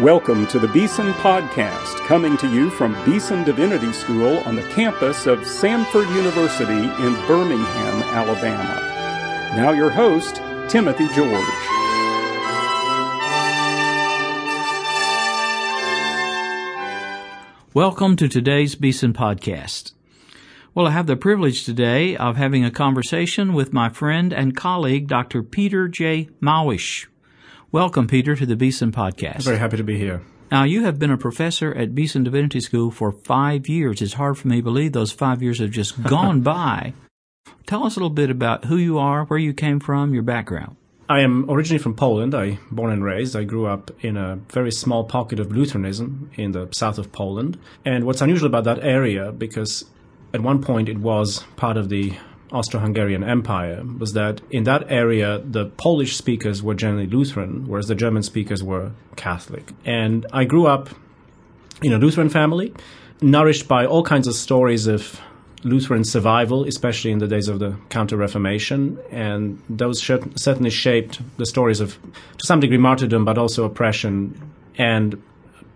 Welcome to the Beeson Podcast, coming to you from Beeson Divinity School on the campus of Samford University in Birmingham, Alabama. Now, your host, Timothy George. Welcome to today's Beeson Podcast. Well, I have the privilege today of having a conversation with my friend and colleague, Dr. Peter J. Malysz. Welcome, Peter, to the Beeson Podcast. I'm Very happy to be here. Now, you have been a professor at Beeson Divinity School for five years. It's hard for me to believe those five years have just gone by. Tell us a little bit about who you are, where you came from, your background. I am originally from Poland. I born and raised. I grew up in a very small pocket of Lutheranism in the south of Poland. And what's unusual about that area, because at one point it was part of the Austro-Hungarian Empire was that in that area the Polish speakers were generally Lutheran, whereas the German speakers were Catholic. And I grew up in a Lutheran family, nourished by all kinds of stories of Lutheran survival, especially in the days of the Counter Reformation, and those certainly shaped the stories of, to some degree, martyrdom, but also oppression and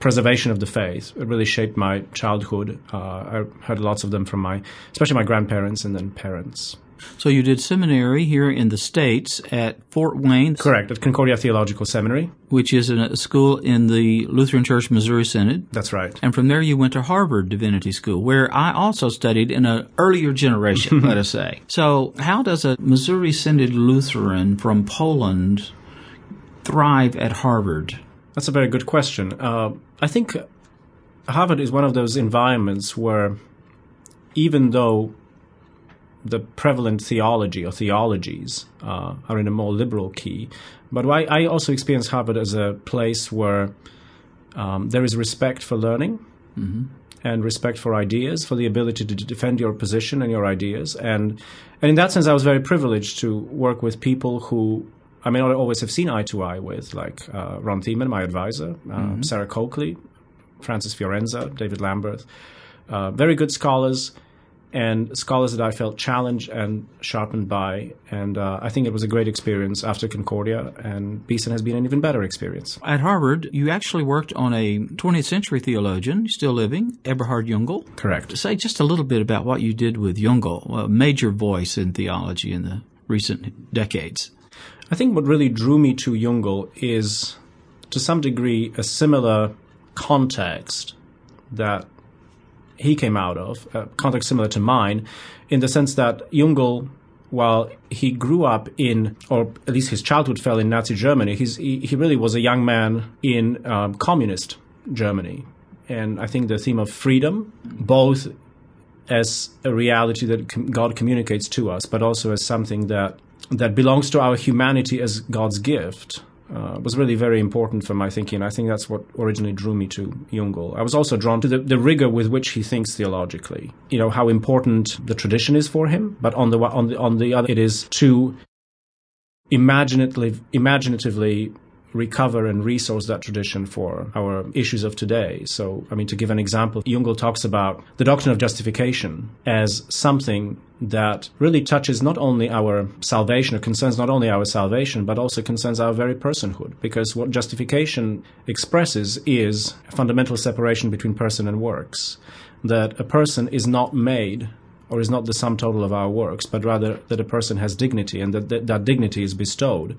preservation of the faith. It really shaped my childhood. Uh, I heard lots of them from my, especially my grandparents and then parents. So you did seminary here in the States at Fort Wayne. Correct, at Concordia Theological Seminary. Which is a school in the Lutheran Church Missouri Synod. That's right. And from there you went to Harvard Divinity School, where I also studied in an earlier generation, let us say. So how does a Missouri Synod Lutheran from Poland thrive at Harvard? That's a very good question. Uh, I think Harvard is one of those environments where, even though the prevalent theology or theologies uh, are in a more liberal key, but I, I, also experience Harvard as a place where um, there is respect for learning. Mm-hmm. And respect for ideas, for the ability to defend your position and your ideas, and and in that sense, I was very privileged to work with people who I may not always have seen eye to eye with, like uh, Ron Thiemann, my advisor, uh, mm-hmm. Sarah Coakley, Francis Fiorenza, David Lamberth, uh, very good scholars and scholars that I felt challenged and sharpened by. And uh, I think it was a great experience after Concordia, and Beeson has been an even better experience. At Harvard, you actually worked on a 20th century theologian, still living, Eberhard Jungel. Correct. Say just a little bit about what you did with Jungel, a major voice in theology in the recent decades. I think what really drew me to Jungel is, to some degree, a similar context that he came out of, a context similar to mine, in the sense that Jungel, while he grew up in, or at least his childhood fell in Nazi Germany, he, he really was a young man in um, communist Germany. And I think the theme of freedom, both as a reality that God communicates to us, but also as something that that belongs to our humanity as God's gift uh, was really very important for my thinking. I think that's what originally drew me to Jungel. I was also drawn to the, the, rigor with which he thinks theologically. You know how important the tradition is for him, but on the on the on the other, it is to imaginatively imaginatively recover and resource that tradition for our issues of today. So, I mean, to give an example, Jungel talks about the doctrine of justification as something that really touches not only our salvation or concerns not only our salvation, but also concerns our very personhood. Because what justification expresses is a fundamental separation between person and works. That a person is not made or is not the sum total of our works, but rather that a person has dignity and that that, that dignity is bestowed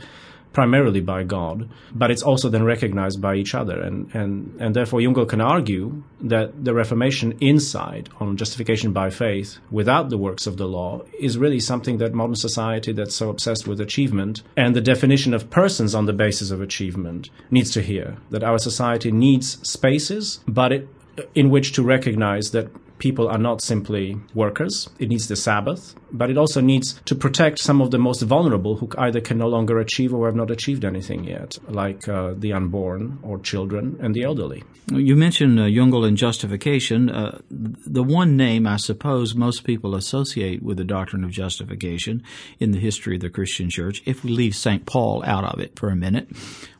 primarily by God, but it's also then recognized by each other. And, and, and therefore, Jungel can argue that the Reformation insight on justification by faith without the works of the law is really something that modern society that's so obsessed with achievement and the definition of persons on the basis of achievement needs to hear. That our society needs spaces, but it, in which to recognize that people are not simply workers. It needs the Sabbath, but it also needs to protect some of the most vulnerable who either can no longer achieve or have not achieved anything yet, like uh, the unborn or children and the elderly. You mentioned uh, and justification. Uh, the one name I suppose most people associate with the doctrine of justification in the history of the Christian church, if we leave St. Paul out of it for a minute,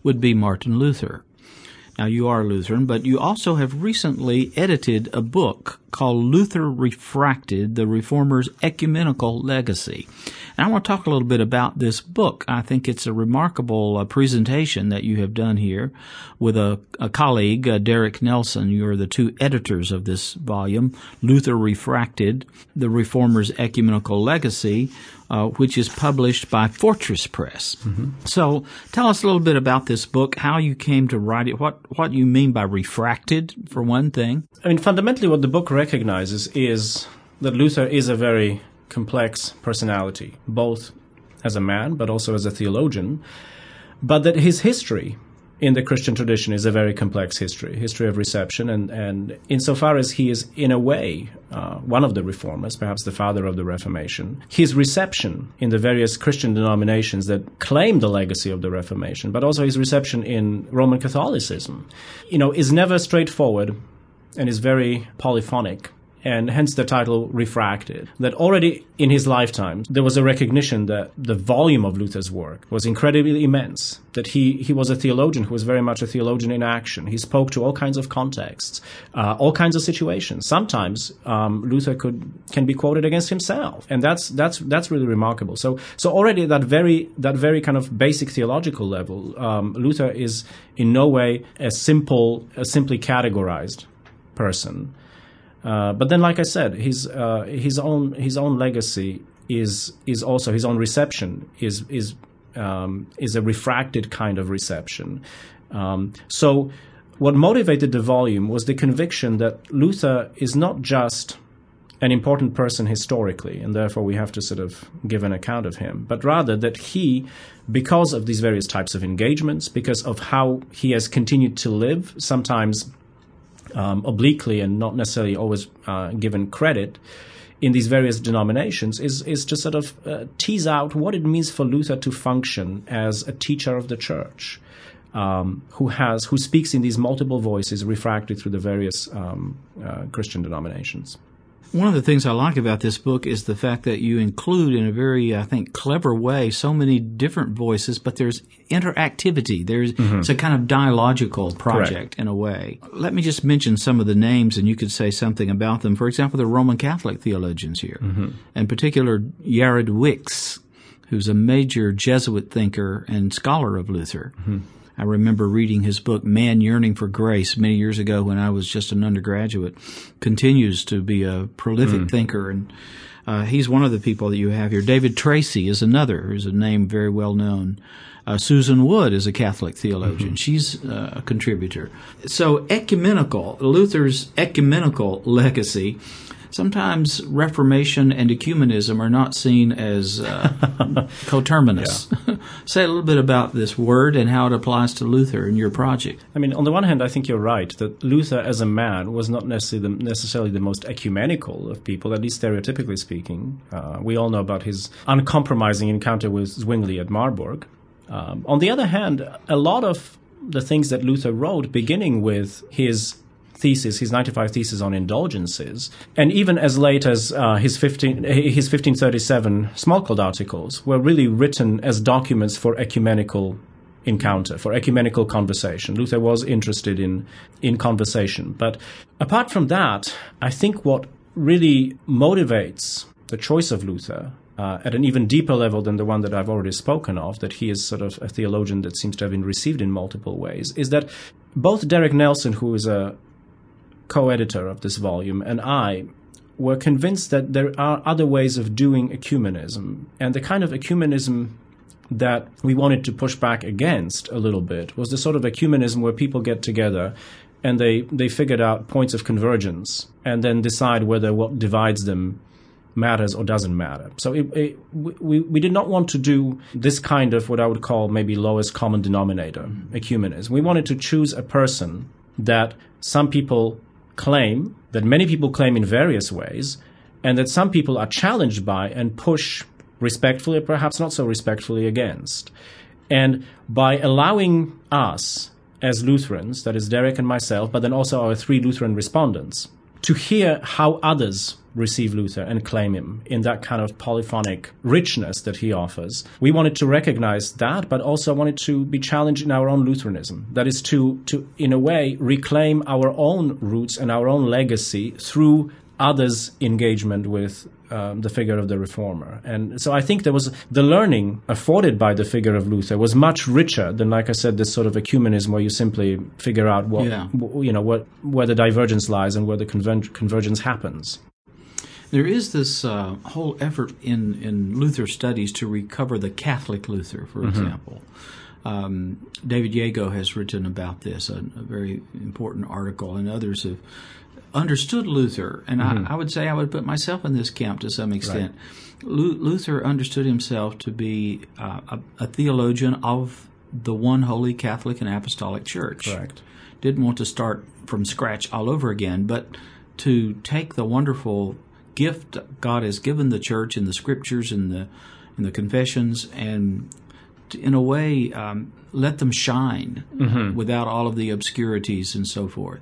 would be Martin Luther. Now, you are Lutheran, but you also have recently edited a book called Luther Refracted, the Reformer's Ecumenical Legacy. And I want to talk a little bit about this book. I think it's a remarkable uh, presentation that you have done here with a, a colleague, uh, Derek Nelson. You're the two editors of this volume, Luther Refracted, the Reformer's Ecumenical Legacy, uh, which is published by Fortress Press. Mm-hmm. So, tell us a little bit about this book, how you came to write it, what what you mean by refracted, for one thing. I mean, fundamentally, what the book recognizes is that Luther is a very complex personality, both as a man but also as a theologian, but that his history in the Christian tradition is a very complex history, history of reception, and, and insofar as he is, in a way, uh, one of the reformers, perhaps the father of the Reformation, his reception in the various Christian denominations that claim the legacy of the Reformation, but also his reception in Roman Catholicism, you know, is never straightforward and is very polyphonic and hence the title Refracted. That already in his lifetime, there was a recognition that the volume of Luther's work was incredibly immense, that he, he was a theologian who was very much a theologian in action. He spoke to all kinds of contexts, uh, all kinds of situations. Sometimes um, Luther could can be quoted against himself, and that's that's that's really remarkable. So so already that very that very kind of basic theological level, um, Luther is in no way a simple, a simply categorized person. Uh, but then, like I said, his uh, his own his own legacy is is also his own reception is is um, is a refracted kind of reception. Um, so, what motivated the volume was the conviction that Luther is not just an important person historically, and therefore we have to sort of give an account of him, but rather that he, because of these various types of engagements, because of how he has continued to live, sometimes um, obliquely and not necessarily always uh, given credit in these various denominations is is to sort of uh, tease out what it means for Luther to function as a teacher of the church. Um, who has who speaks in these multiple voices refracted through the various um, uh, Christian denominations. One of the things I like about this book is the fact that you include in a very, I think, clever way so many different voices, but there's interactivity. There's mm-hmm. it's a kind of dialogical project Correct. in a way. Let me just mention some of the names, and you could say something about them. For example, the Roman Catholic theologians here, mm-hmm. in particular, Jared Wicks, who's a major Jesuit thinker and scholar of Luther. Mm-hmm. I remember reading his book, Man Yearning for Grace, many years ago when I was just an undergraduate. Continues to be a prolific mm. thinker, and uh, he's one of the people that you have here. David Tracy is another, who's a name very well known. Uh, Susan Wood is a Catholic theologian. Mm-hmm. She's uh, a contributor. So, ecumenical, Luther's ecumenical legacy sometimes Reformation and ecumenism are not seen as uh, coterminous. Yeah. Say a little bit about this word and how it applies to Luther and your project. I mean, on the one hand, I think you're right that Luther as a man was not necessarily the, necessarily the most ecumenical of people, at least stereotypically speaking. Uh, we all know about his uncompromising encounter with Zwingli at Marburg. Um, on the other hand, a lot of the things that Luther wrote, beginning with his thesis, his 95 thesis on indulgences, and even as late as uh, his, 15, his 1537 Smalcald articles were really written as documents for ecumenical encounter, for ecumenical conversation. Luther was interested in, in conversation. But apart from that, I think what really motivates the choice of Luther uh, at an even deeper level than the one that I've already spoken of, that he is sort of a theologian that seems to have been received in multiple ways, is that both Derek Nelson, who is a co editor of this volume, and I were convinced that there are other ways of doing ecumenism. And the kind of ecumenism that we wanted to push back against a little bit was the sort of ecumenism where people get together and they, they figured out points of convergence and then decide whether what divides them matters or doesn't matter. So it, it, we, we did not want to do this kind of what I would call maybe lowest common denominator ecumenism. We wanted to choose a person that some people claim that many people claim in various ways, and that some people are challenged by and push respectfully, perhaps not so respectfully, against. And by allowing us, as Lutherans, that is Derek and myself, but then also our three Lutheran respondents, to hear how others receive Luther and claim him in that kind of polyphonic richness that he offers. We wanted to recognize that, but also wanted to be challenged in our own Lutheranism. That is to, to in a way, reclaim our own roots and our own legacy through others' engagement with um, the figure of the reformer. And so I think there was the learning afforded by the figure of Luther was much richer than, like I said, this sort of ecumenism where you simply figure out what Yeah. w- you know what where the divergence lies and where the conver- convergence happens. There is this uh, whole effort in, in Luther studies to recover the Catholic Luther, for example. Um, David Yeago has written about this, a, a very important article, and others have understood Luther. And I, I would say I would put myself in this camp to some extent. Lu- Luther understood himself to be uh, a, a theologian of the one holy Catholic and Apostolic Church Correct. didn't want to start from scratch all over again, but to take the wonderful gift God has given the church in the scriptures and the in the confessions and in a way um, let them shine without all of the obscurities and so forth.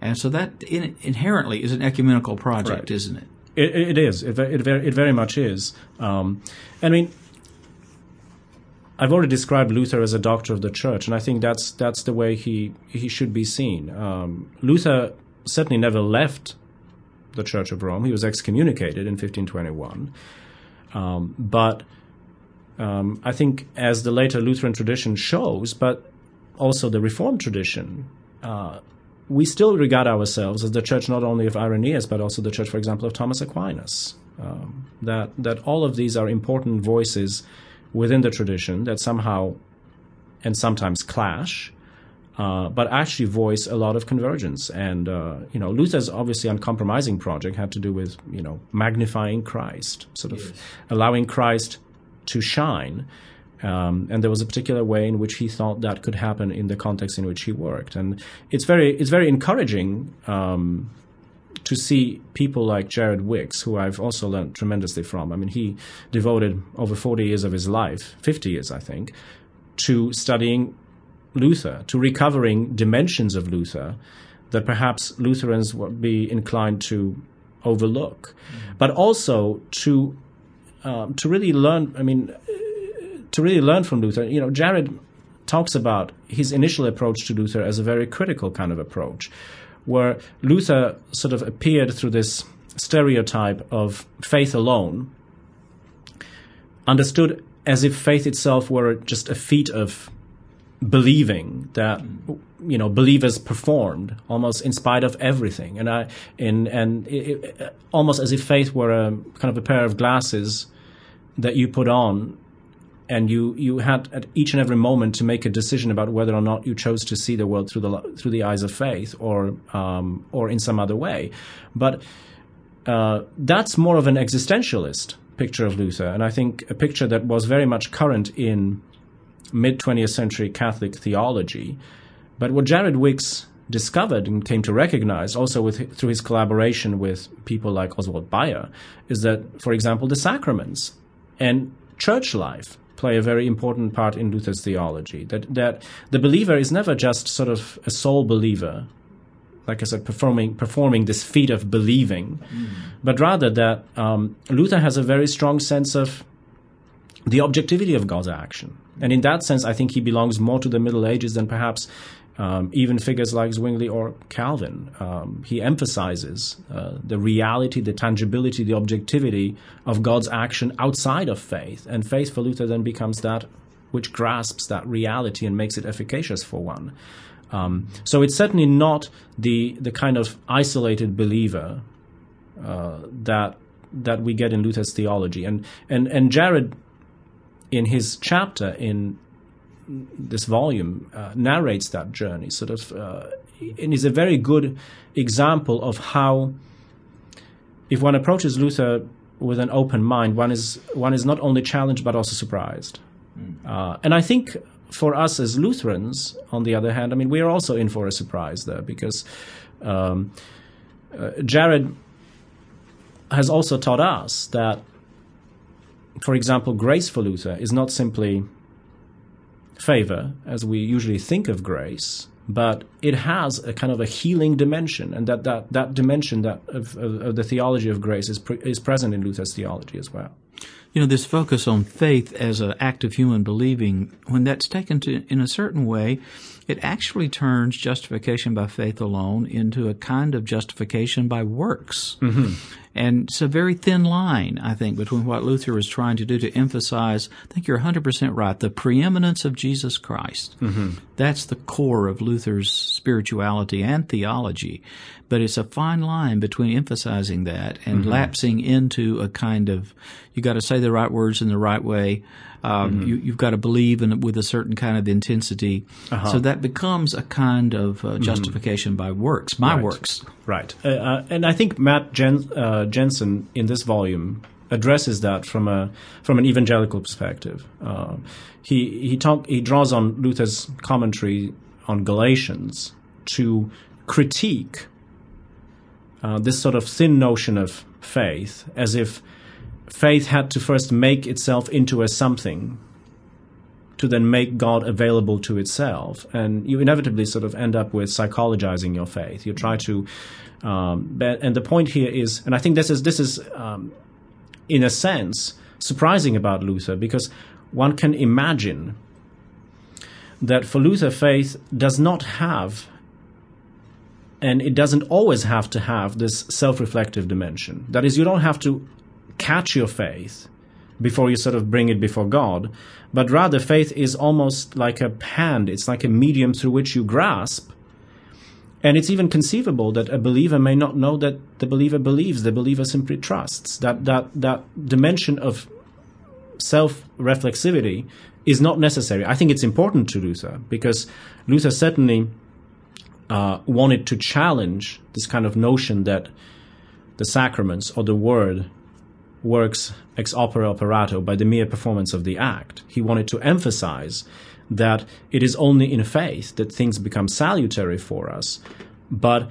And so that in, inherently is an ecumenical project, Right. isn't it? It, it is. It, it, very, it very much is. Um, I mean, I've already described Luther as a doctor of the church, and I think that's that's the way he he should be seen. Um, Luther certainly never left the Church of Rome. He was excommunicated in 1521, um, but um, I think as the later Lutheran tradition shows, but also the Reformed tradition. Uh, we still regard ourselves as the church not only of Irenaeus, but also the church, for example, of Thomas Aquinas. Um, that that all of these are important voices within the tradition that somehow and sometimes clash, uh, but actually voice a lot of convergence. And uh, you know, Luther's obviously uncompromising project had to do with you know magnifying Christ, sort of allowing Christ to shine. Um, and there was a particular way in which he thought that could happen in the context in which he worked, and it's very it's very encouraging um, to see people like Jared Wicks, who I've also learned tremendously from. I mean, he devoted over forty years of his life, fifty years, I think, to studying Luther, to recovering dimensions of Luther that perhaps Lutherans would be inclined to overlook, but also to um, to really learn. I mean, to really learn from Luther. You know, Jared talks about his initial approach to Luther as a very critical kind of approach, where Luther sort of appeared through this stereotype of faith alone, understood as if faith itself were just a feat of believing that you know believers performed almost in spite of everything. And i in and it, it, almost as if faith were a kind of a pair of glasses that you put on and you you had at each and every moment to make a decision about whether or not you chose to see the world through the through the eyes of faith or um, or in some other way. But uh, that's more of an existentialist picture of Luther. And I think a picture that was very much current in mid 20th century Catholic theology. But what Jared Wicks discovered and came to recognize also with, through his collaboration with people like Oswald Bayer is that, for example, the sacraments and church life play a very important part in Luther's theology. That, that the believer is never just sort of a sole believer, like I said, performing performing this feat of believing, but rather that um, Luther has a very strong sense of the objectivity of God's action. And in that sense, I think he belongs more to the Middle Ages than perhaps um, even figures like Zwingli or Calvin. Um, he emphasizes uh, the reality, the tangibility, the objectivity of God's action outside of faith. And faith for Luther then becomes that which grasps that reality and makes it efficacious for one. Um, so it's certainly not the the kind of isolated believer uh, that that we get in Luther's theology. And and and Jared in his chapter in this volume uh, narrates that journey sort of uh, and is a very good example of how if one approaches Luther with an open mind one is one is not only challenged but also surprised. Uh, and I think for us as Lutherans on the other hand I mean we are also in for a surprise there because um, uh, Jared has also taught us that for example, grace for Luther is not simply favor, as we usually think of grace, but it has a kind of a healing dimension, and that, that, that dimension that of, of, of the theology of grace is, pre- is present in Luther's theology as well. you know, this focus on faith as an act of human believing, when that's taken to in a certain way, it actually turns justification by faith alone into a kind of justification by works. Mm-hmm. And it's a very thin line, I think, between what Luther was trying to do to emphasize, I think you're 100% right, the preeminence of Jesus Christ. Mm-hmm. That's the core of Luther's spirituality and theology. But it's a fine line between emphasizing that and mm-hmm. lapsing into a kind of, you got to say the right words in the right way. Um, mm-hmm. you, have got to believe in with a certain kind of intensity. Uh-huh. So that becomes a kind of uh, mm-hmm. justification by works, my right. works. Right. Uh, uh, and I think Matt Jen, uh, Jenson in this volume addresses that from a from an evangelical perspective. Uh, he he talk he draws on Luther's commentary on Galatians to critique uh, this sort of thin notion of faith, as if faith had to first make itself into a something to then make God available to itself. And you inevitably sort of end up with psychologizing your faith. You try to, um, and the point here is, and I think this is this is, um, in a sense, surprising about Luther because one can imagine that for Luther, faith does not have, and it doesn't always have to have this self-reflective dimension. That is, you don't have to catch your faith before you sort of bring it before God, but rather faith is almost like a hand, it's like a medium through which you grasp. And it's even conceivable that a believer may not know that the believer believes, the believer simply trusts. That, that, that dimension of self reflexivity is not necessary. I think it's important to Luther because Luther certainly uh, wanted to challenge this kind of notion that the sacraments or the word works ex opere operato by the mere performance of the act. He wanted to emphasize that it is only in faith that things become salutary for us. But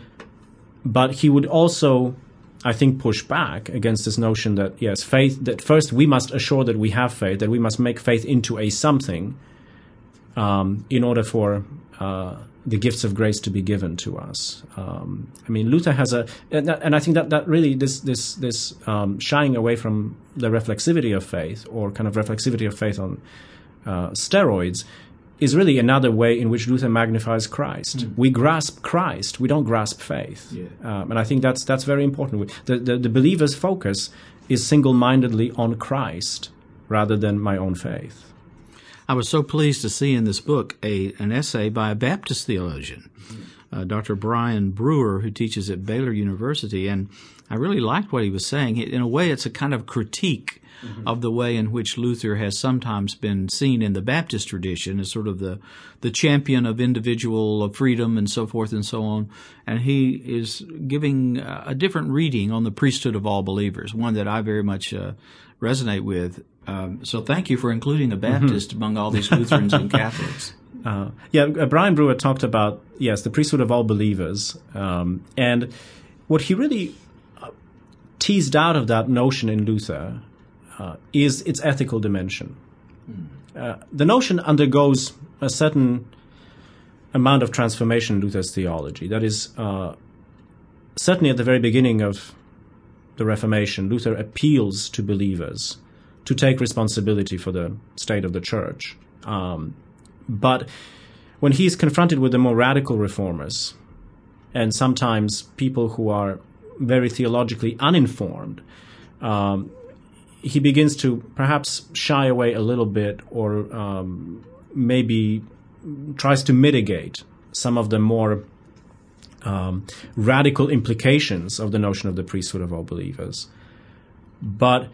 but he would also I think push back against this notion that yes, faith that first we must assure that we have faith, that we must make faith into a something um, in order for uh, the gifts of grace to be given to us. Um, I mean, Luther has a, and, and, I think that, that really this this this um, shying away from the reflexivity of faith or kind of reflexivity of faith on uh, steroids is really another way in which Luther magnifies Christ. Mm. We grasp Christ, we don't grasp faith, yeah. um, and I think that's that's very important. The, the the believer's focus is single mindedly on Christ rather than my own faith. I was so pleased to see in this book a an essay by a Baptist theologian, uh, Dr. Brian Brewer, who teaches at Baylor University, and I really liked what he was saying. In a way, it's a kind of critique mm-hmm. of the way in which Luther has sometimes been seen in the Baptist tradition as sort of the the champion of individual freedom and so forth and so on. And he is giving a different reading on the priesthood of all believers, one that I very much uh, resonate with. Um, so thank you for including a mm-hmm. Baptist mm-hmm. among all these Lutherans and Catholics. Uh, yeah, uh, Brian Brewer talked about yes the priesthood of all believers, um, and what he really uh, teased out of that notion in Luther uh, is its ethical dimension. Mm. the notion undergoes a certain amount of transformation in Luther's theology. That is, certainly at the very beginning of the Reformation, Luther appeals to believers to take responsibility for the state of the church. Um, but when he's confronted with the more radical reformers, and sometimes people who are very theologically uninformed, um, he begins to perhaps shy away a little bit or um, maybe tries to mitigate some of the more um, radical implications of the notion of the priesthood of all believers. But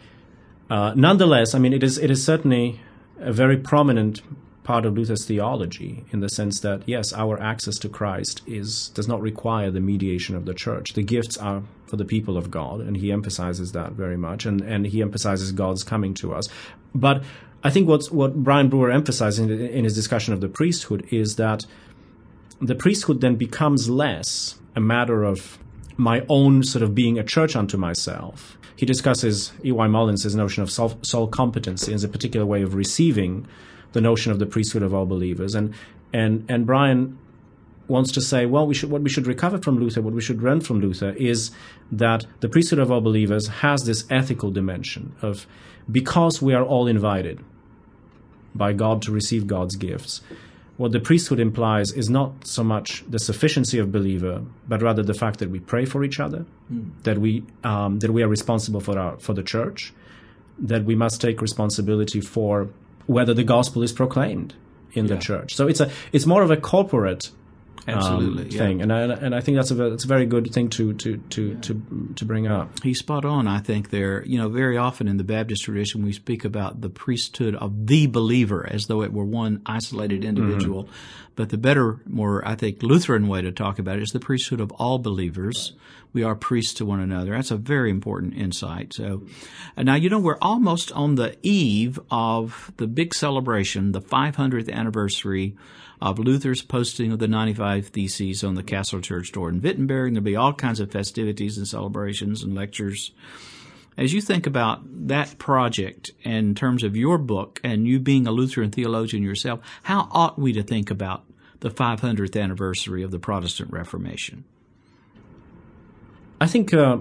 uh, nonetheless, I mean, it is it is certainly a very prominent part of Luther's theology in the sense that yes, our access to Christ is does not require the mediation of the church. The gifts are for the people of God, and he emphasizes that very much, and and he emphasizes God's coming to us. But I think what's what Brian Brewer emphasizes in, in his discussion of the priesthood is that the priesthood then becomes less a matter of my own sort of being a church unto myself. He discusses E.Y. Mullins' notion of soul, soul competency as a particular way of receiving the notion of the priesthood of all believers. And, and, and Brian wants to say, well, we should, what we should recover from Luther, what we should learn from Luther, is that the priesthood of all believers has this ethical dimension of because we are all invited by God to receive God's gifts. What the priesthood implies is not so much the sufficiency of believer, but rather the fact that we pray for each other, mm. that we um, that we are responsible for our for the church, that we must take responsibility for whether the gospel is proclaimed in yeah. the church. So it's a it's more of a corporate Absolutely, um, thing, yeah. and I, and I think that's a that's a very good thing to to to yeah. to to bring up. He's spot on. I think there, you know, very often in the Baptist tradition we speak about the priesthood of the believer as though it were one isolated individual, mm-hmm. but the better, more I think Lutheran way to talk about it is the priesthood of all believers. Right. We are priests to one another. That's a very important insight. So, uh, now you know we're almost on the eve of the big celebration, the 500th anniversary of Luther's posting of the 95 Theses on the Castle Church door in Wittenberg. There'll be all kinds of festivities and celebrations and lectures. As you think about that project in terms of your book and you being a Lutheran theologian yourself, how ought we to think about the 500th anniversary of the Protestant Reformation? I think, uh,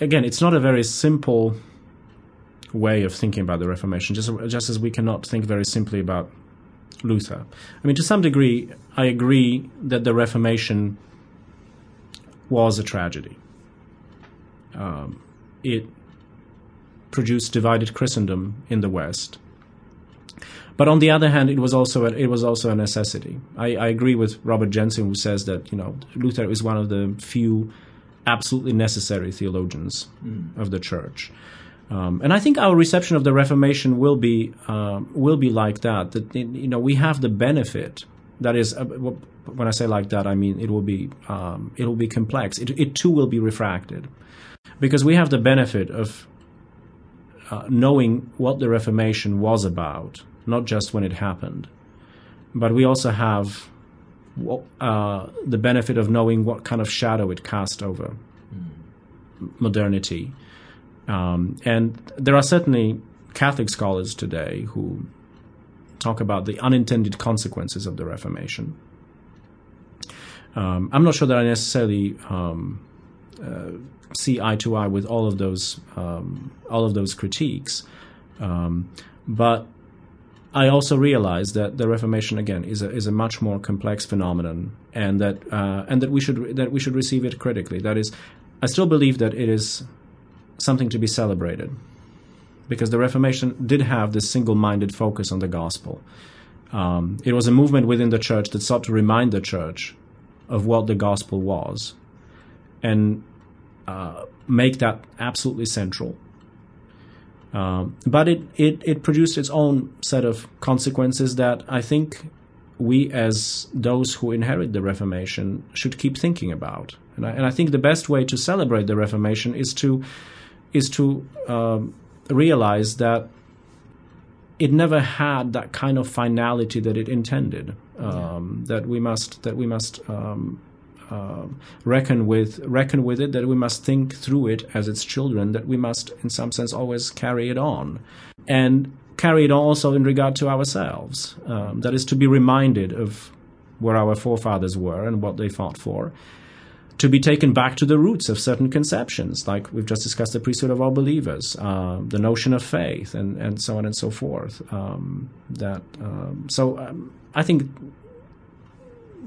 again, it's not a very simple way of thinking about the Reformation, just, just as we cannot think very simply about Luther. I mean, to some degree, I agree that the Reformation was a tragedy. Um, it produced divided Christendom in the West. But on the other hand, it was also a, it was also a necessity. I, I, agree with Robert Jenson, who says that you know Luther is one of the few absolutely necessary theologians mm. of the church. Um, and I think our reception of the Reformation will be um, will be like that. That you know we have the benefit. That is, uh, when I say like that, I mean it will be um, it will be complex. It, it, too will be refracted, because we have the benefit of uh, knowing what the Reformation was about, not just when it happened, but we also have uh, the benefit of knowing what kind of shadow it cast over mm. modernity um, and there are certainly Catholic scholars today who talk about the unintended consequences of the Reformation. Um, I'm not sure that I necessarily um, uh, see eye to eye with all of those um, all of those critiques, um, but I also realize that the Reformation again is a is a much more complex phenomenon, and that uh, and that we should that we should receive it critically. That is, I still believe that it is something to be celebrated because the Reformation did have this single minded focus on the gospel. Um, it was a movement within the church that sought to remind the church of what the gospel was and uh, make that absolutely central. Um, but it, it, it produced its own set of consequences that I think we, as those who inherit the Reformation, should keep thinking about. And I, and I think the best way to celebrate the Reformation is to is to um, realize that it never had that kind of finality that it intended. Um, yeah. That we must that we must um, uh, reckon with reckon with it. That we must think through it as its children. That we must, in some sense, always carry it on, and carry it on also in regard to ourselves. Um, that is to be reminded of where our forefathers were and what they fought for, to be taken back to the roots of certain conceptions, like we've just discussed the priesthood of all believers, uh, the notion of faith, and, and so on and so forth. Um, that um, so um, I think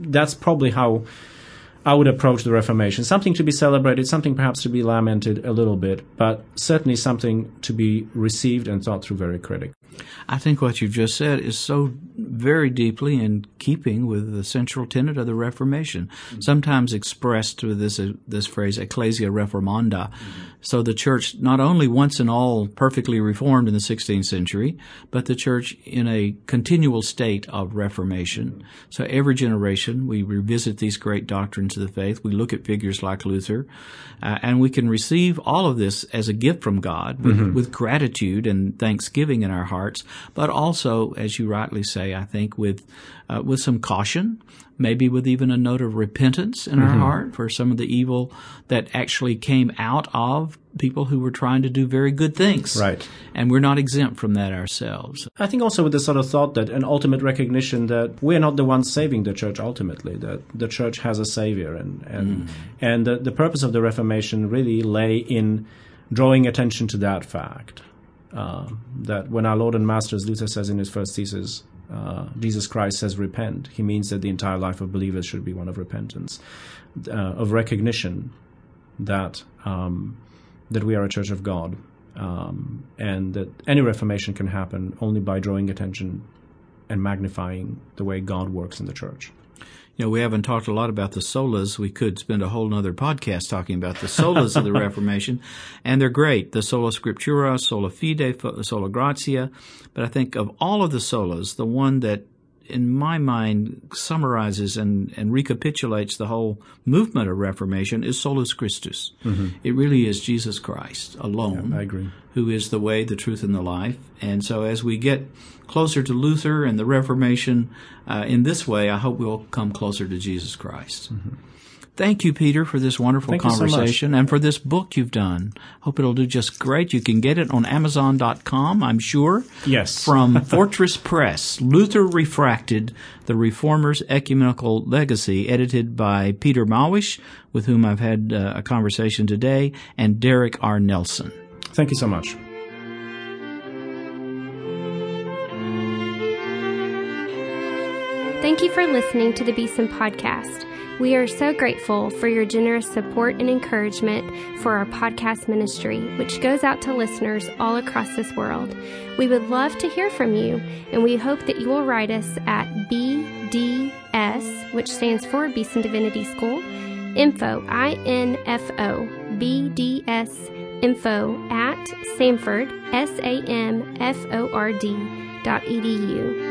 that's probably how I would approach the Reformation. Something to be celebrated, something perhaps to be lamented a little bit, but certainly something to be received and thought through very critically. I think what you've just said is so very deeply in keeping with the central tenet of the Reformation, mm-hmm. sometimes expressed with this uh, this phrase "ecclesia reformanda." Mm-hmm. So the church not only once and all perfectly reformed in the 16th century, but the church in a continual state of reformation. Mm-hmm. So every generation we revisit these great doctrines of the faith. We look at figures like Luther, uh, and we can receive all of this as a gift from God with, mm-hmm. with gratitude and thanksgiving in our heart hearts, but also, as you rightly say, I think with uh, with some caution, maybe with even a note of repentance in mm-hmm. our heart for some of the evil that actually came out of people who were trying to do very good things. Right. And we're not exempt from that ourselves. I think also with the sort of thought that an ultimate recognition that we're not the ones saving the church ultimately, that the church has a savior and and mm. and the, the purpose of the Reformation really lay in drawing attention to that fact. Uh, that when our Lord and Master, as Luther says in his first thesis, uh, Jesus Christ says repent, he means that the entire life of believers should be one of repentance, uh, of recognition that um, that we are a church of God, um, and that any reformation can happen only by drawing attention and magnifying the way God works in the church. You know, we haven't talked a lot about the solas. We could spend a whole other podcast talking about the solas of the Reformation, and they're great. The sola scriptura, sola fide, sola gratia. But I think of all of the solas, the one that in my mind, summarizes and, and recapitulates the whole movement of Reformation is Solus Christus. Mm-hmm. It really is Jesus Christ alone. Yeah, I agree. Who is the way, the truth, and the life. And so as we get closer to Luther and the Reformation uh, in this way, I hope we'll come closer to Jesus Christ. Mm-hmm. Thank you, Peter, for this wonderful Thank conversation so and for this book you've done. Hope it'll do just great. You can get it on Amazon.com, I'm sure. Yes. From Fortress Press, Luther Refracted, The Reformer's Ecumenical Legacy, edited by Peter Malysz, with whom I've had uh, a conversation today, and Derek R. Nelson. Thank you so much. Thank you for listening to the Beeson Podcast. We are so grateful for your generous support and encouragement for our podcast ministry, which goes out to listeners all across this world. We would love to hear from you, and we hope that you will write us at BDS, which stands for Beeson Divinity School, info, I-N-F-O, BDS info at Samford, S-A-M-F-O-R-D dot edu.